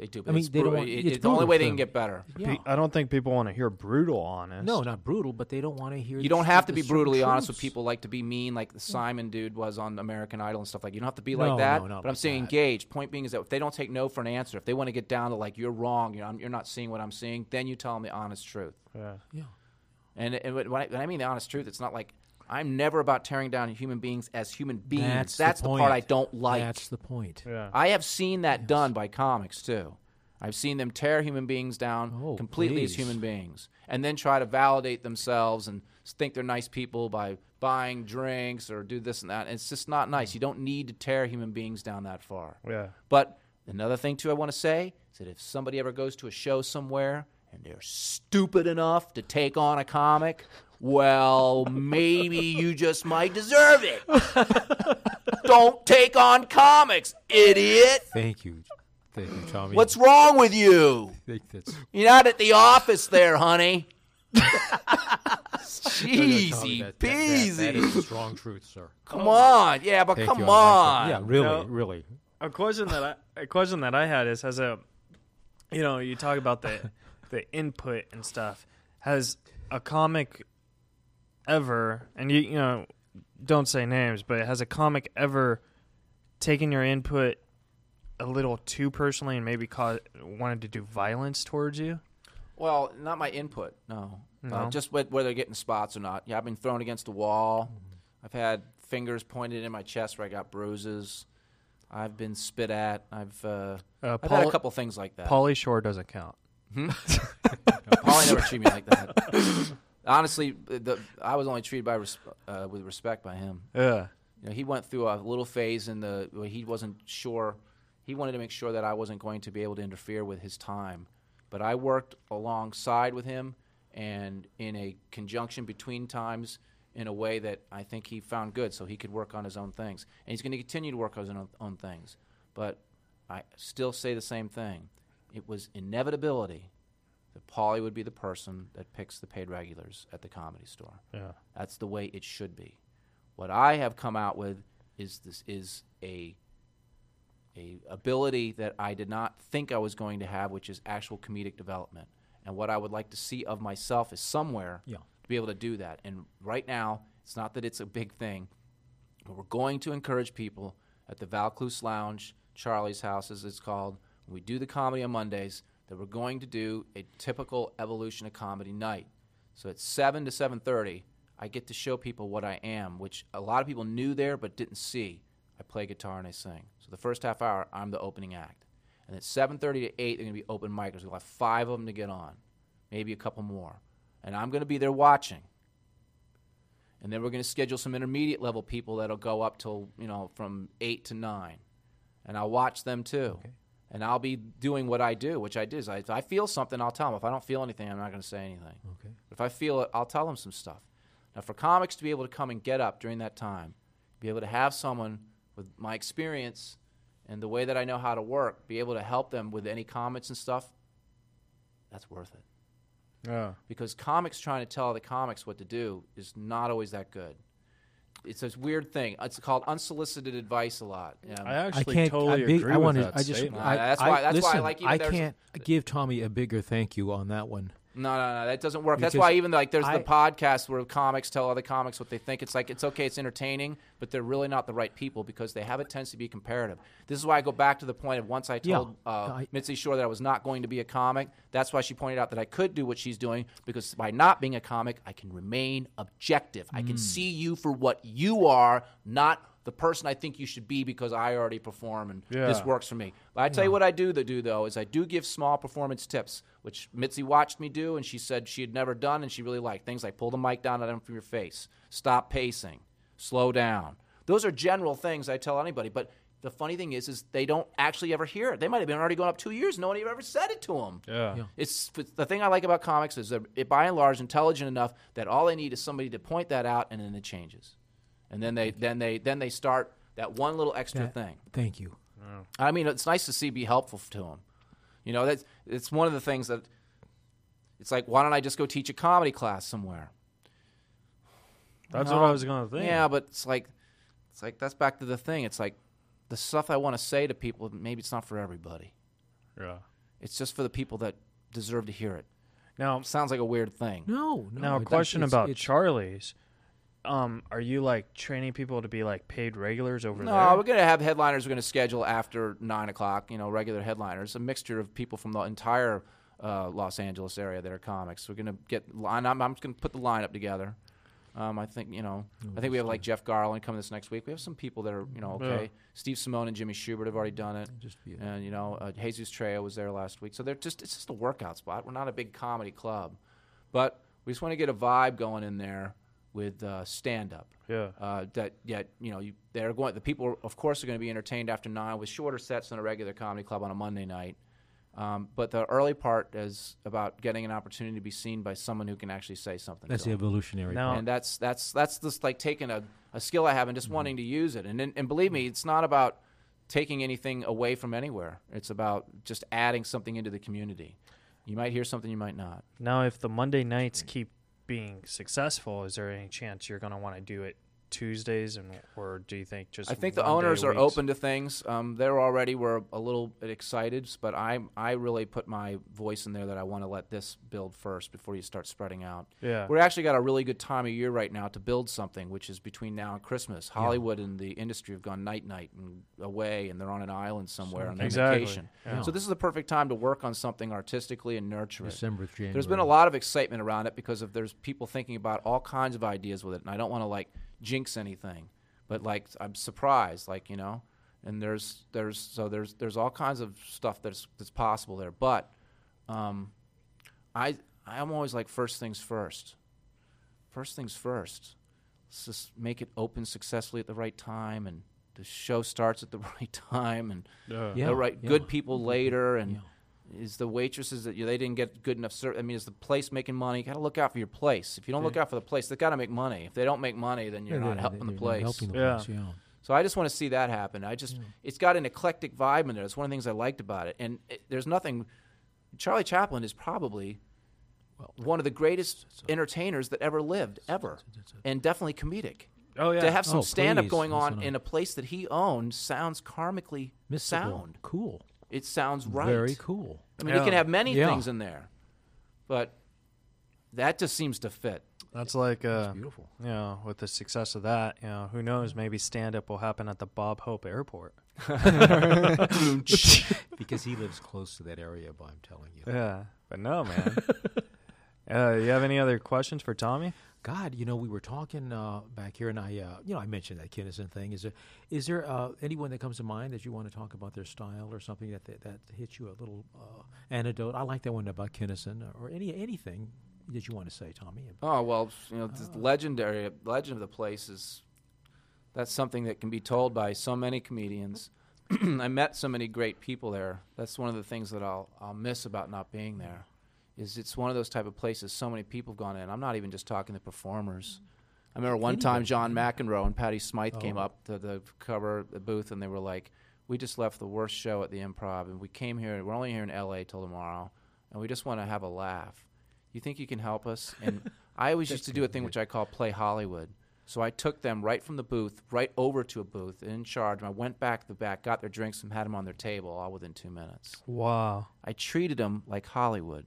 They do. But I mean, it's, they don't want- it- it's it's the only way they can get better. Yeah. I don't think people want to hear brutal honest. No, not brutal, but they don't want to hear. You don't have to be certain brutally honest with people like to be mean, like the Simon dude was on American Idol and stuff like. You don't have to be No, like that. no, not but I'm saying that. engaged. Point being is that if they don't take no for an answer, if they want to get down to like you're wrong, you know, I'm, you're not seeing what I'm seeing, then you tell them the honest truth. Yeah. Yeah. And, and when, I, when I mean the honest truth, it's not like I'm never about tearing down human beings as human beings. That's, the, the, part I don't like. That's the point. Yeah. I have seen that done by comics too. I've seen them tear human beings down Oh, completely as human beings and then try to validate themselves and think they're nice people by buying drinks or do this and that. It's just not nice. You don't need to tear human beings down that far. Yeah. But another thing too I want to say is that if somebody ever goes to a show somewhere and they're stupid enough to take on a comic, well, maybe you just might deserve it. Don't take on comics, idiot. Thank you, thank you, Tommy. What's wrong with you? I think that's You're not at the office there, honey. *laughs* Tommy, Jeezy that- that- that- that is peasy. strong truth, sir. Come on. Yeah, but Thank come you, I like that. on. Yeah, really, No. really. A question that I a question that I had is has a you know, you talk about the *laughs* the input and stuff. Has a comic ever and you you know, don't say names, but has a comic ever taken your input a little too personally and maybe cause, wanted to do violence towards you? Well, not my input. No, No? Uh, just wh- whether they're getting spots or not. Yeah, I've been thrown against the wall. Mm-hmm. I've had fingers pointed in my chest where I got bruises. I've been spit at. I've uh, Uh, I've had a couple things like that. Pauly Shore doesn't count. *laughs* Pauly never treated me like that. *laughs* Honestly, the, I was only treated by res- uh, with respect by him. Yeah. You know, he went through a little phase in the where he wasn't sure. He wanted to make sure that I wasn't going to be able to interfere with his time. But I worked alongside with him and in a conjunction between times in a way that I think he found good so he could work on his own things. And he's going to continue to work on his own, own things. But I still say the same thing. It was inevitability that Pauly would be the person that picks the paid regulars at the comedy store. Yeah. That's the way it should be. What I have come out with is this is a a ability that I did not think I was going to have, which is actual comedic development. And what I would like to see of myself is somewhere Yeah. to be able to do that. And right now, it's not that it's a big thing, but we're going to encourage people at the Valcluse Lounge, Charlie's House, as it's called. When we do the comedy on Mondays, that we're going to do a typical evolution of comedy night. So at seven to seven thirty, I get to show people what I am, which a lot of people knew there but didn't see. I play guitar and I sing. So the first half hour, I'm the opening act. And at seven thirty to eight, they're going to be open micers. We'll have five of them to get on, maybe a couple more, and I'm going to be there watching. And then we're going to schedule some intermediate level people that'll go up till you know from eight to nine, and I'll watch them too. And I'll be doing what I do, which I do. Is I, if I feel something, I'll tell them. If I don't feel anything, I'm not going to say anything. Okay. If I feel it, I'll tell them some stuff. Now, for comics to be able to come and get up during that time, be able to have someone with my experience and the way that I know how to work, be able to help them with any comments and stuff, that's worth it. Yeah. Because comics trying to tell the comics what to do is not always that good. It's this weird thing. It's called unsolicited advice a lot. Um, I I actually can't. totally I, big, agree I with wanna- that I just. statement. I, that's I- why- that's why I like even I can't give Tommy a bigger thank you on that one. No, no, no, that doesn't work. That's why even like there's I- the podcast where comics tell other comics what they think. It's like it's okay, it's entertaining, but they're really not the right people because they have a tendency to be comparative. This is why I go back to the point of once I Yeah. told uh, I- Mitzi Shore that I was not going to be a comic. That's why she pointed out that I could do what she's doing because by not being a comic, I can remain objective. I Hmm. can see you for what you are, not the person I think you should be because I already perform and this works for me. But I tell you what I do to do though is I do give small performance tips, which Mitzi watched me do, and she said she had never done, and she really liked things like pull the mic down on from your face, stop pacing, slow down. Those are general things I tell anybody. But the funny thing is, is they don't actually ever hear it. They might have been already going up two years. No one ever said it to them. Yeah. Yeah. It's it's- the thing I like about comics is they're it, by and large intelligent enough that all they need is somebody to point that out, and then it changes, and then they then they then they start that one little extra That- thing. Thank you. I mean, it's nice to see be helpful to them. You know, that's it's one of the things that it's like, why don't I just go teach a comedy class somewhere? That's No. what I was going to think. Yeah, but it's like, it's like that's back to the thing. It's like the stuff I want to say to people. Maybe it's not for everybody. Yeah. It's just for the people that deserve to hear it. Now, Sounds like a weird thing. No, no. now a it- question it's- about it's- Charlie's. Um, are you like training people to be like paid regulars over No, there? No, we're gonna have headliners. We're gonna schedule after nine o'clock. You know, regular headliners. A mixture of people from the entire uh, Los Angeles area that are comics. We're gonna get line. I'm, I'm just gonna put the lineup together, Um, I think you know. I think we have like Jeff Garlin coming this next week. We have some people that are you know okay. Yeah. Steve Simeone and Jimmy Schubert have already done it. Just be And you know, uh, Jesus Trejo was there last week. So they're just it's just a workout spot. We're not a big comedy club, but we just want to get a vibe going in there with uh, stand up. Yeah. Uh, that yet you know you, they're going. The people of course are going to be entertained after nine with shorter sets than a regular comedy club on a Monday night. Um, but the early part is about getting an opportunity to be seen by someone who can actually say something. That's to the them evolutionary. Now- and that's that's that's just like taking a, a skill I have and just wanting to use it. And and and believe me, it's not about taking anything away from anywhere. It's about just adding something into the community. You might hear something, you might not. Now, if the Monday nights keep being successful, is there any chance you're going to want to do it Tuesdays, and or do you think just? I think the one day owners are open to things. Um, they're already were a little bit excited, but I I really put my voice in there that I want to let this build first before you start spreading out. Yeah. We're actually got a really good time of year right now to build something, which is between now and Christmas. Hollywood and the industry have gone night night and away, and they're on an island somewhere on Exactly. vacation. Yeah. So this is the perfect time to work on something artistically and nurture it. December, January. There's been a lot of excitement around it because of there's people thinking about all kinds of ideas with it, and I don't want to like jinx anything, but like I'm surprised, like you know, and there's there's so there's there's all kinds of stuff that's that's possible there, but um, I I'm always like first things first, first things first. Let's just make it open successfully at the right time, and the show starts at the *laughs* right time, and Yeah. Yeah. the right yeah. good people later, and Yeah. Is the waitresses that you, they didn't get good enough service. I mean, is the place making money? You got to look out for your place. If you don't look out for the place, they got to make money. If they don't make money, then you're Yeah, not they're- helping the they're place. helping the Yeah. place, yeah. So I just want to see that happen. I just it's got an eclectic vibe in there. It's one of the things I liked about it. And it, there's nothing. Charlie Chaplin is probably one of the greatest entertainers that ever lived, ever, and definitely comedic. Oh yeah. To have some Oh, stand up going on in a place that he owned sounds karmically Mystical. sound. Cool. It sounds right. Very cool. I mean, you can have many Yeah. things in there, but that just seems to fit. That's like uh, Beautiful. you know, with the success of that, you know, who knows? Maybe stand up will happen at the Bob Hope Airport. *laughs* *laughs* because he lives close to that area, but I'm telling you. Yeah, but no, man. *laughs* uh, you have any other questions for Tommy? God, you know, we were talking uh, back here, and I, uh, you know, I mentioned that Kinison thing. Is there, is there uh, anyone that comes to mind that you want to talk about their style or something that that, that hits you a little uh, anecdote? I like that one about Kinison, or any anything that you want to say, Tommy. Oh well, you know, the legendary legend of the place is that's something that can be told by so many comedians. *clears throat* I met so many great people there. That's one of the things that I'll I'll miss about not being there. Is it's one of those type of places so many people have gone in. I'm not even just talking the performers. I remember one time John McEnroe and Patty Smyth came Oh. up to the cover the booth and they were like, "We just left the worst show at the Improv and we came here. We're only here in L.A. till tomorrow, and we just want to have a laugh. You think you can help us?" And *laughs* I always used to do a thing which I call play Hollywood. So I took them right from the booth, right over to a booth in charge. And I went back to the back, got their drinks, and had them on their table all within two minutes. Wow. I treated them like Hollywood.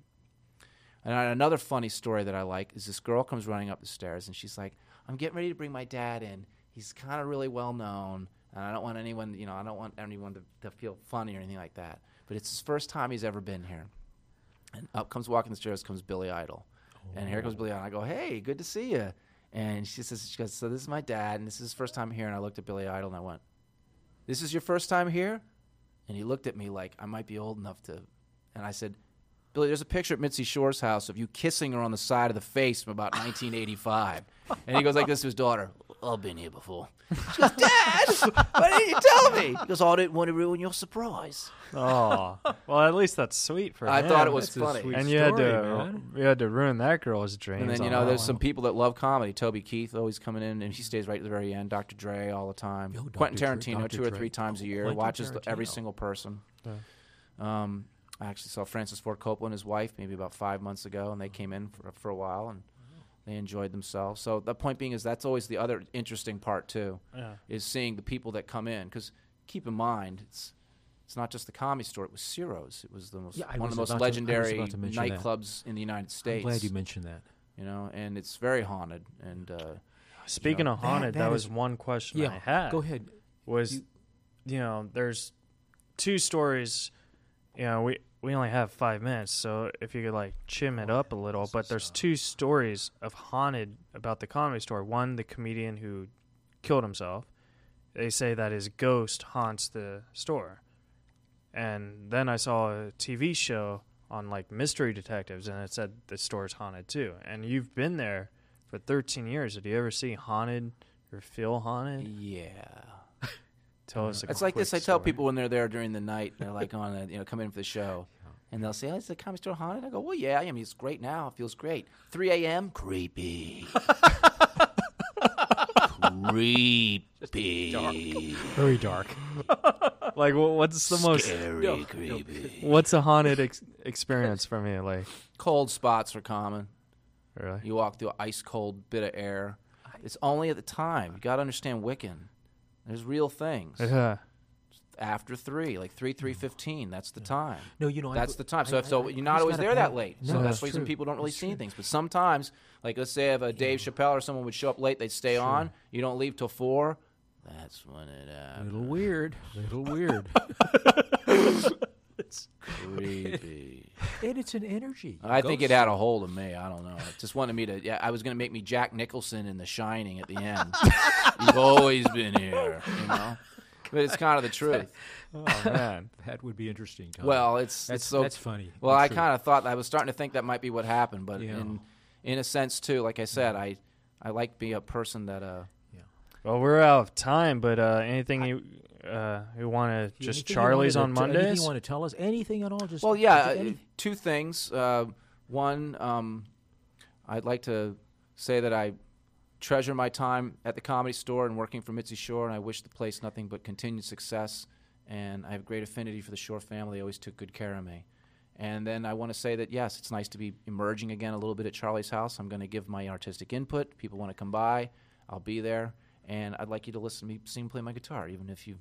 And another funny story that I like is this girl comes running up the stairs and she's like, "I'm getting ready to bring my dad in. He's kind of really well known, and I don't want anyone, you know, I don't want anyone to, to feel funny or anything like that. But it's his first time he's ever been here." And up comes walking the stairs comes Billy Idol, and here comes oh. Billy Idol. And I go, "Hey, good to see you." And she says, "She goes, so this is my dad, and this is his first time here." And I looked at Billy Idol and I went, "This is your first time here?" And he looked at me like I might be old enough to. And I said, Billy, there's a picture at Mitzi Shore's house of you kissing her on the side of the face from about 1985. and he goes like this to his daughter. I've been here before. She goes, Dad, why didn't you tell me? He goes, oh, I didn't want to ruin your surprise. Oh, well, at least that's sweet for her. I him. thought it was That's a funny. sweet and you had story, to man. you had to ruin that girl's dreams. And then you on know, that there's one. some people that love comedy. Toby Keith always coming in, and he stays right to the very end. Dr. Dre all the time. Oh, Quentin Dr. Tarantino Dre. two or Dre. three times a year. Quentin watches the, every Tarantino. single person. Um, I actually saw Francis Ford Coppola and his wife maybe about five months ago, and they came in for, for a while and they enjoyed themselves. So the point being is that's always the other interesting part too, Yeah. is seeing the people that come in. Because keep in mind, it's it's not just the comedy store. It was Ciro's. It was the most Yeah, one of the most about to- legendary to mention that. nightclubs in the United States. I'm glad you mentioned that. you know, and it's very haunted. And uh, Speaking of haunted, that, that was one question Yeah, I had. go ahead. Was you, know, there's two stories. You know, we we only have five minutes, so if you could like chim it oh, up a little. But there's two stories of haunted about the comedy store. One, the comedian who killed himself. They say that his ghost haunts the store. And then I saw a TV show on like mystery detectives, and it said the store's haunted too. And you've been there for 13 years. Did you ever see haunted or feel haunted? Yeah. Tell us. A It's like quick this. I tell story. people when they're there during the night, they're like on a, you know, come in for the show. And they'll say, "Oh, is the comedy store haunted?" I go, "Well, yeah. I mean, it's great now. It feels great. 3 a.m. Creepy. creepy. Very dark. Like, wha- what's the most? Scary, creepy. What's a haunted ex- experience from you? Like, Cold spots are common. really? You walk through an ice cold bit of air. It's only at the time. You got to understand Wiccan. There's real things. Yeah. After three, like three, three fifteen. That's the time. No, you know, I That's go- the time. So, I- so I- you're not always there that late. No, so that's that's reason true. people don't really That's see true. things. But sometimes, like let's say if a Dave Chappelle or someone would show up late, they'd stay on. You don't leave till four. That's when it happens. *laughs* Little weird. Little *laughs* weird. Creepy. *laughs* and it's an energy. I think it had a hold of me. I don't know. It just wanted me to. Yeah, I was gonna make me Jack Nicholson in The Shining at the end. *laughs* You've always been here, you know. But it's kind of the *laughs* truth. Oh man. That would be interesting. Tom. Well, it's that's it's so that's funny. Well, but I kind of thought I was starting to think that might be what happened, but Yeah. in in a sense too, like I said, I I like being a person that uh Well, we're out of time, but uh, anything you uh, you want to just anything you wanted Charlie's on tell- Anything Mondays? you want to tell us? Anything at all? Just well, yeah, just uh, any- two things. Uh, one, um, I'd like to say that I treasure my time at the comedy store and working for Mitzi Shore, and I wish the place nothing but continued success. And I have great affinity for the Shore family. They always took good care of me. And then I want to say that yes, it's nice to be emerging again a little bit at Charlie's house. I'm going to give my artistic input. People want to come by, I'll be there, and I'd like you to listen to me sing, play my guitar, even if you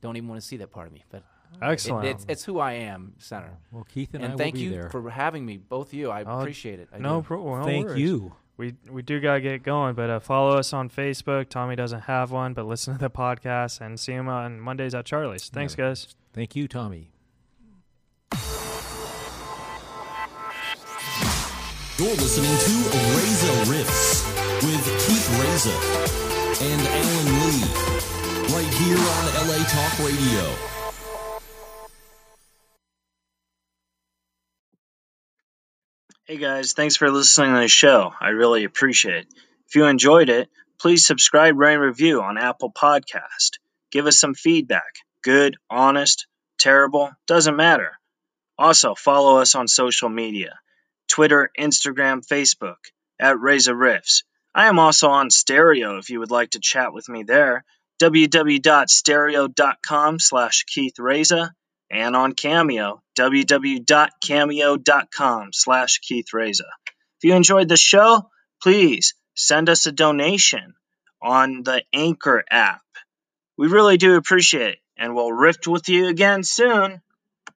don't even want to see that part of me. But it- Excellent. it's, it's who I am, Senator. well, Keith and, And, I thank will be you there. for having me, both of you. I Oh, appreciate it. I no, do. pro- no Thank worries. you. We we do gotta get going, but uh, follow us on Facebook. Tommy doesn't have one, but listen to the podcast and see him on Mondays at Charlie's. Thanks, Yeah. guys. Thank you, Tommy. You're listening to Reza Rifts with Keith Reza and Alan Lee, right here on LA Talk Radio. Hey guys, thanks for listening to the show. I really appreciate it. If you enjoyed it, please subscribe, rate, and review on Apple Podcast. Give us some feedback. Good, honest, terrible, doesn't matter. Also, follow us on social media. Twitter, Instagram, Facebook, at Reza Rifts. I am also on Stereo if you would like to chat with me there. www.stereo.com slash Keith Reza and on Cameo, www.cameo.com slash Keith Reza. If you enjoyed the show, please send us a donation on the Anchor app. We really do appreciate it, and we'll rift with you again soon.